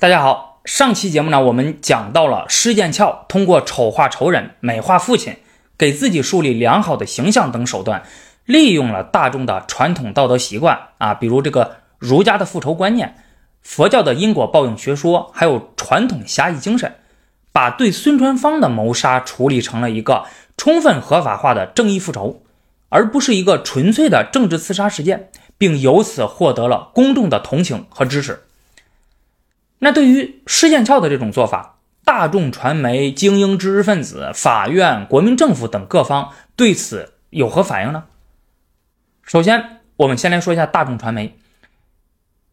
大家好，上期节目呢，我们讲到了施剑翘通过丑化仇人、美化父亲，给自己树立良好的形象等手段，利用了大众的传统道德习惯啊，比如这个儒家的复仇观念、佛教的因果报应学说，还有传统侠义精神，把对孙传芳的谋杀处理成了一个充分合法化的正义复仇，而不是一个纯粹的政治刺杀事件，并由此获得了公众的同情和支持。那对于施剑翘的这种做法，大众传媒、精英知识分子、法院、国民政府等各方对此有何反应呢？首先，我们先来说一下大众传媒。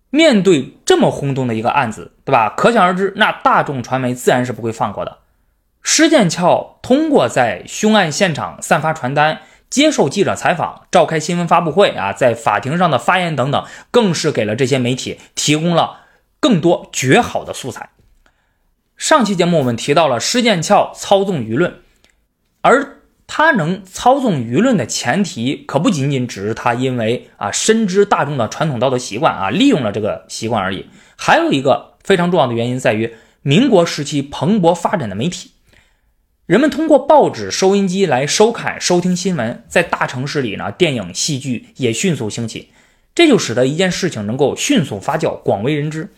面对这么轰动的一个案子，对吧？可想而知，那大众传媒自然是不会放过的。施剑翘通过在凶案现场散发传单、接受记者采访、召开新闻发布会啊，在法庭上的发言等等，更是给了这些媒体提供了。更多绝好的素材。上期节目我们提到了施剑翘操纵舆论，而他能操纵舆论的前提，可不仅仅只是他因为啊深知大众的传统道德习惯啊，利用了这个习惯而已。还有一个非常重要的原因在于，民国时期蓬勃发展的媒体，人们通过报纸、收音机来收看、收听新闻，在大城市里呢，电影、戏剧也迅速兴起。这就使得一件事情能够迅速发酵，广为人知。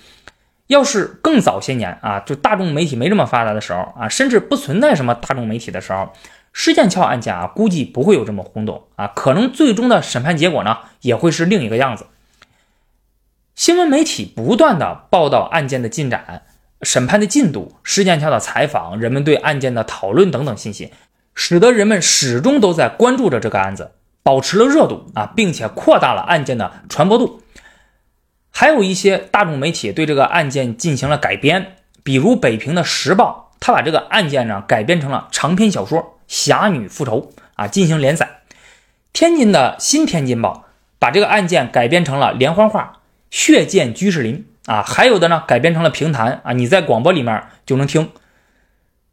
要是更早些年啊，就大众媒体没这么发达的时候啊，甚至不存在什么大众媒体的时候，施剑翘案件啊，估计不会有这么轰动啊。可能最终的审判结果呢，也会是另一个样子。新闻媒体不断的报道案件的进展、审判的进度、施剑翘的采访、人们对案件的讨论等等信息，使得人们始终都在关注着这个案子。保持了热度啊，并且扩大了案件的传播度。还有一些大众媒体对这个案件进行了改编，比如北平的《时报》，他把这个案件呢改编成了长篇小说《侠女复仇》啊进行连载。天津的新天津报把这个案件改编成了连环画《血溅居士林》啊，还有的呢改编成了评弹啊，你在广播里面就能听。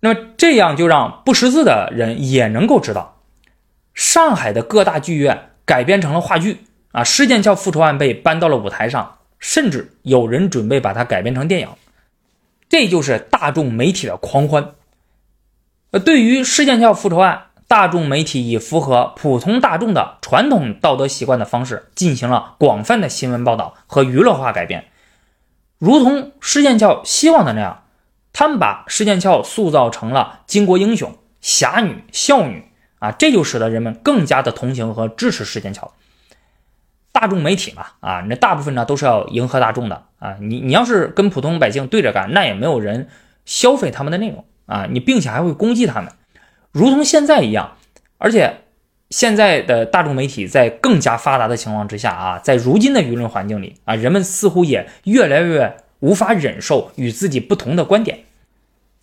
那么这样就让不识字的人也能够知道。上海的各大剧院改编成了话剧啊，施剑翘复仇案被搬到了舞台上，甚至有人准备把它改编成电影。这就是大众媒体的狂欢。呃，对于施剑翘复仇案，大众媒体以符合普通大众的传统道德习惯的方式进行了广泛的新闻报道和娱乐化改编，如同施剑翘希望的那样，他们把施剑翘塑造成了巾帼英雄、侠女、孝女。啊，这就使得人们更加的同情和支持施剑翘。大众媒体嘛，啊，那大部分呢都是要迎合大众的啊。你你要是跟普通百姓对着干，那也没有人消费他们的内容啊。你并且还会攻击他们，如同现在一样。而且现在的大众媒体在更加发达的情况之下啊，在如今的舆论环境里啊，人们似乎也越来越无法忍受与自己不同的观点。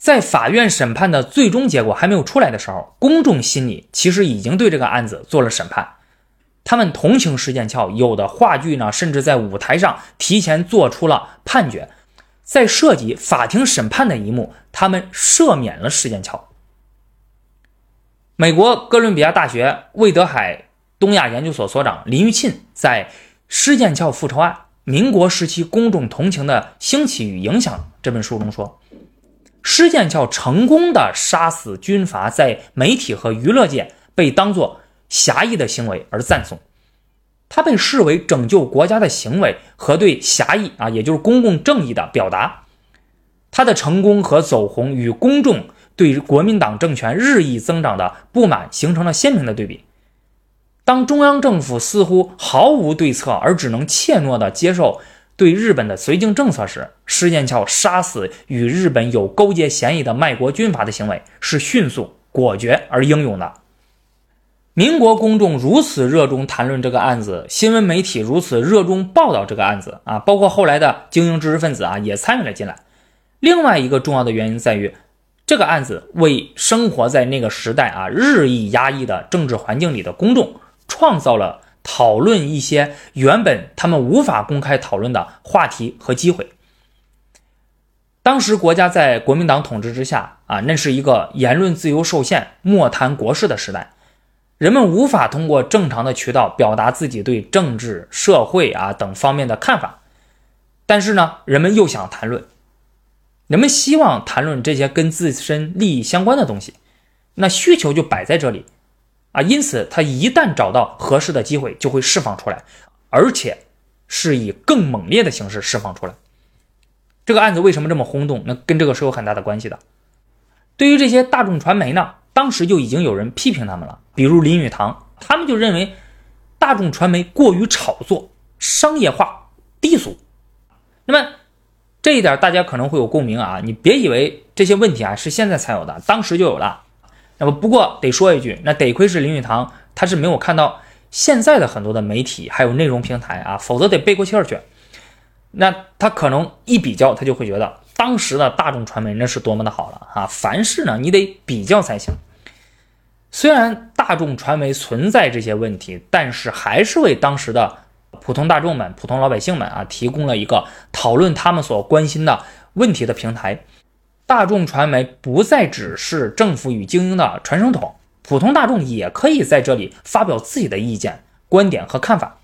在法院审判的最终结果还没有出来的时候，公众心里其实已经对这个案子做了审判。他们同情施剑翘，有的话剧呢，甚至在舞台上提前做出了判决。在涉及法庭审判的一幕，他们赦免了施剑翘。美国哥伦比亚大学魏德海东亚研究所所长林玉沁在《施剑翘复仇案：民国时期公众同情的兴起与影响》这本书中说。施剑翘成功的杀死军阀，在媒体和娱乐界被当作侠义的行为而赞颂，他被视为拯救国家的行为和对侠义啊，也就是公共正义的表达。他的成功和走红与公众对国民党政权日益增长的不满形成了鲜明的对比。当中央政府似乎毫无对策，而只能怯懦地接受。对日本的绥靖政策时，施剑翘杀死与日本有勾结嫌疑的卖国军阀的行为是迅速、果决而英勇的。民国公众如此热衷谈论这个案子，新闻媒体如此热衷报道这个案子啊，包括后来的精英知识分子啊也参与了进来。另外一个重要的原因在于，这个案子为生活在那个时代啊日益压抑的政治环境里的公众创造了。讨论一些原本他们无法公开讨论的话题和机会。当时国家在国民党统治之下啊，那是一个言论自由受限、莫谈国事的时代，人们无法通过正常的渠道表达自己对政治、社会啊等方面的看法。但是呢，人们又想谈论，人们希望谈论这些跟自身利益相关的东西，那需求就摆在这里啊。因此，他一旦找到合适的机会，就会释放出来，而且是以更猛烈的形式释放出来。这个案子为什么这么轰动？那跟这个是有很大的关系的。对于这些大众传媒呢，当时就已经有人批评他们了，比如林语堂，他们就认为大众传媒过于炒作、商业化、低俗。那么这一点大家可能会有共鸣啊，你别以为这些问题啊是现在才有的，当时就有了。那么不过得说一句，那得亏是林语堂，他是没有看到现在的很多的媒体还有内容平台啊，否则得背过气儿去。那他可能一比较，他就会觉得当时的大众传媒那是多么的好了啊！凡事呢，你得比较才行。虽然大众传媒存在这些问题，但是还是为当时的普通大众们、普通老百姓们啊，提供了一个讨论他们所关心的问题的平台。大众传媒不再只是政府与精英的传声筒，普通大众也可以在这里发表自己的意见、观点和看法。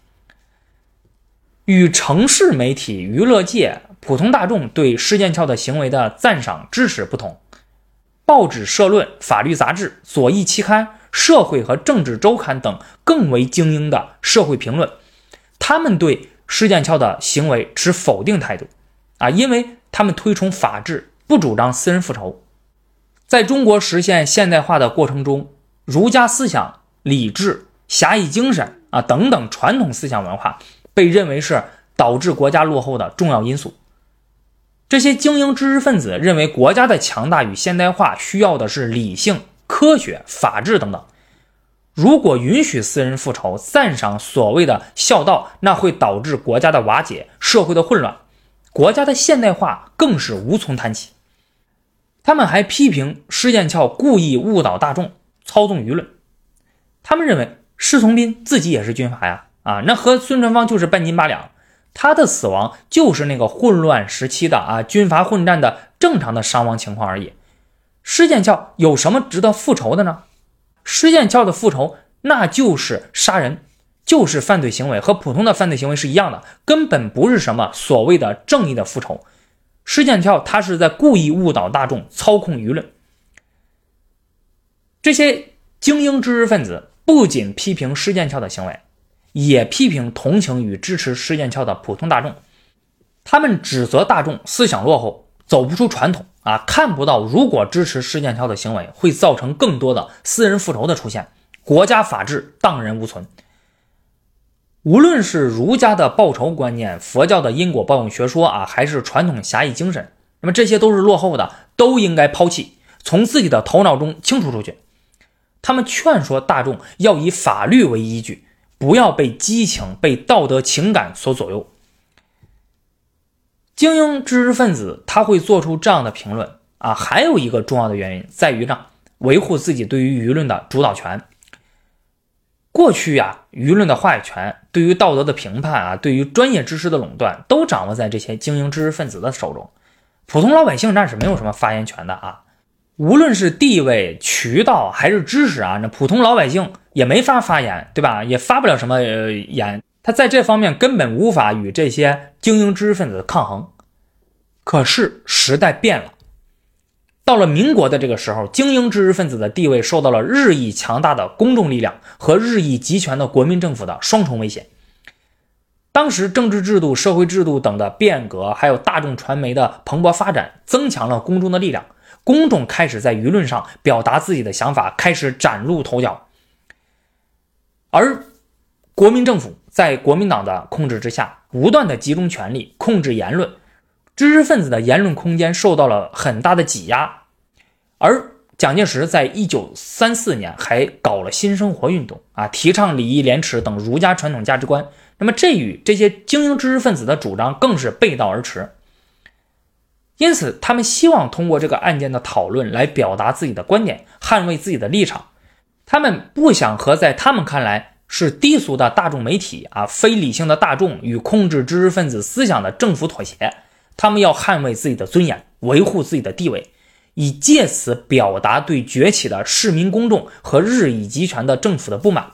与城市媒体、娱乐界、普通大众对施剑翘的行为的赞赏支持不同，报纸社论、法律杂志、左翼期刊、社会和政治周刊等更为精英的社会评论，他们对施剑翘的行为持否定态度，啊，因为他们推崇法治，不主张私人复仇。在中国实现现代化的过程中，儒家思想、礼智、侠义精神啊等等传统思想文化。被认为是导致国家落后的重要因素。这些精英知识分子认为，国家的强大与现代化需要的是理性、科学、法治等等。如果允许私人复仇，赞赏所谓的孝道，那会导致国家的瓦解、社会的混乱，国家的现代化更是无从谈起。他们还批评施剑翘故意误导大众、操纵舆论。他们认为，施从斌自己也是军阀呀。啊，那和孙传芳就是半斤八两，他的死亡就是那个混乱时期的啊军阀混战的正常的伤亡情况而已。施剑翘有什么值得复仇的呢？施剑翘的复仇那就是杀人，就是犯罪行为，和普通的犯罪行为是一样的，根本不是什么所谓的正义的复仇。施剑翘他是在故意误导大众，操控舆论。这些精英知识分子不仅批评施剑翘的行为。也批评同情与支持施剑翘的普通大众，他们指责大众思想落后，走不出传统啊，看不到如果支持施剑翘的行为，会造成更多的私人复仇的出现，国家法治荡然无存。无论是儒家的报仇观念、佛教的因果报应学说啊，还是传统侠义精神，那么这些都是落后的，都应该抛弃，从自己的头脑中清除出去。他们劝说大众要以法律为依据。不要被激情、被道德情感所左右。精英知识分子他会做出这样的评论啊，还有一个重要的原因在于呢，维护自己对于舆论的主导权。过去呀，舆论的话语权、对于道德的评判啊、对于专业知识的垄断，都掌握在这些精英知识分子的手中，普通老百姓那是没有什么发言权的啊。无论是地位、渠道还是知识啊，那普通老百姓也没法发言，对吧？也发不了什么言，他在这方面根本无法与这些精英知识分子抗衡。可是时代变了，到了民国的这个时候，精英知识分子的地位受到了日益强大的公众力量和日益集权的国民政府的双重威胁。当时政治制度、社会制度等的变革，还有大众传媒的蓬勃发展，增强了公众的力量。公众开始在舆论上表达自己的想法，开始崭露头角。而国民政府在国民党的控制之下，不断的集中权力控制言论，知识分子的言论空间受到了很大的挤压。而蒋介石在一九三四年还搞了新生活运动啊，提倡礼义廉耻等儒家传统价值观。那么这与这些精英知识分子的主张更是背道而驰。因此，他们希望通过这个案件的讨论来表达自己的观点，捍卫自己的立场。他们不想和在他们看来是低俗的大众媒体啊、非理性的大众与控制知识分子思想的政府妥协。他们要捍卫自己的尊严，维护自己的地位，以借此表达对崛起的市民公众和日益集权的政府的不满。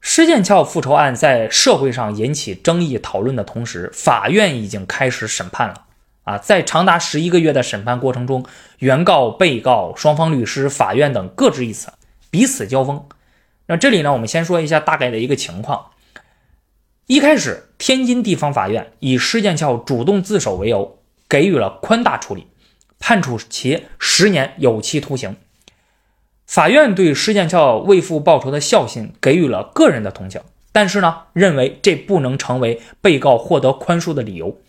施剑翘复仇案在社会上引起争议讨论的同时，法院已经开始审判了。啊，在长达十一个月的审判过程中，原告、被告、双方律师、法院等各执一词，彼此交锋。那这里呢，我们先说一下大概的一个情况。一开始，天津地方法院以施剑翘主动自首为由，给予了宽大处理，判处其十年有期徒刑。法院对施剑翘为父报仇的孝心给予了个人的同情，但是呢，认为这不能成为被告获得宽恕的理由。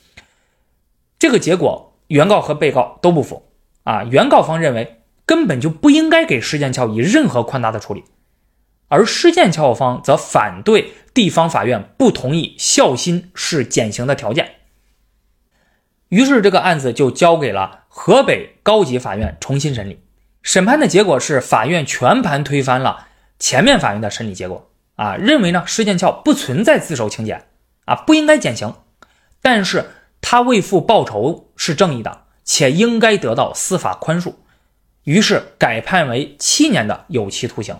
这个结果，原告和被告都不服啊。原告方认为根本就不应该给施剑翘以任何宽大的处理。而施剑翘方则反对地方法院不同意孝心是减刑的条件，于是这个案子就交给了河北高级法院重新审理。审判的结果是，法院全盘推翻了前面法院的审理结果。啊，认为呢施剑翘不存在自首情节啊，不应该减刑，但是他为父报仇是正义的，且应该得到司法宽恕，于是改判为七年的有期徒刑。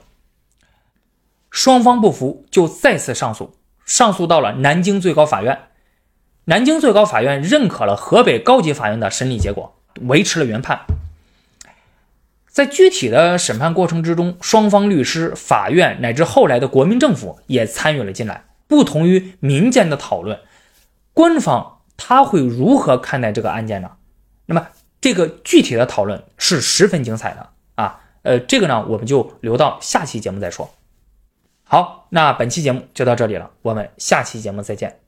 双方不服，就再次上诉，上诉到了南京最高法院。南京最高法院认可了河北高级法院的审理结果，维持了原判。在具体的审判过程之中，双方律师、法院乃至后来的国民政府也参与了进来。不同于民间的讨论，官方他会如何看待这个案件呢？那么这个具体的讨论是十分精彩的啊！呃，这个呢，我们就留到下期节目再说。好，那本期节目就到这里了，我们下期节目再见。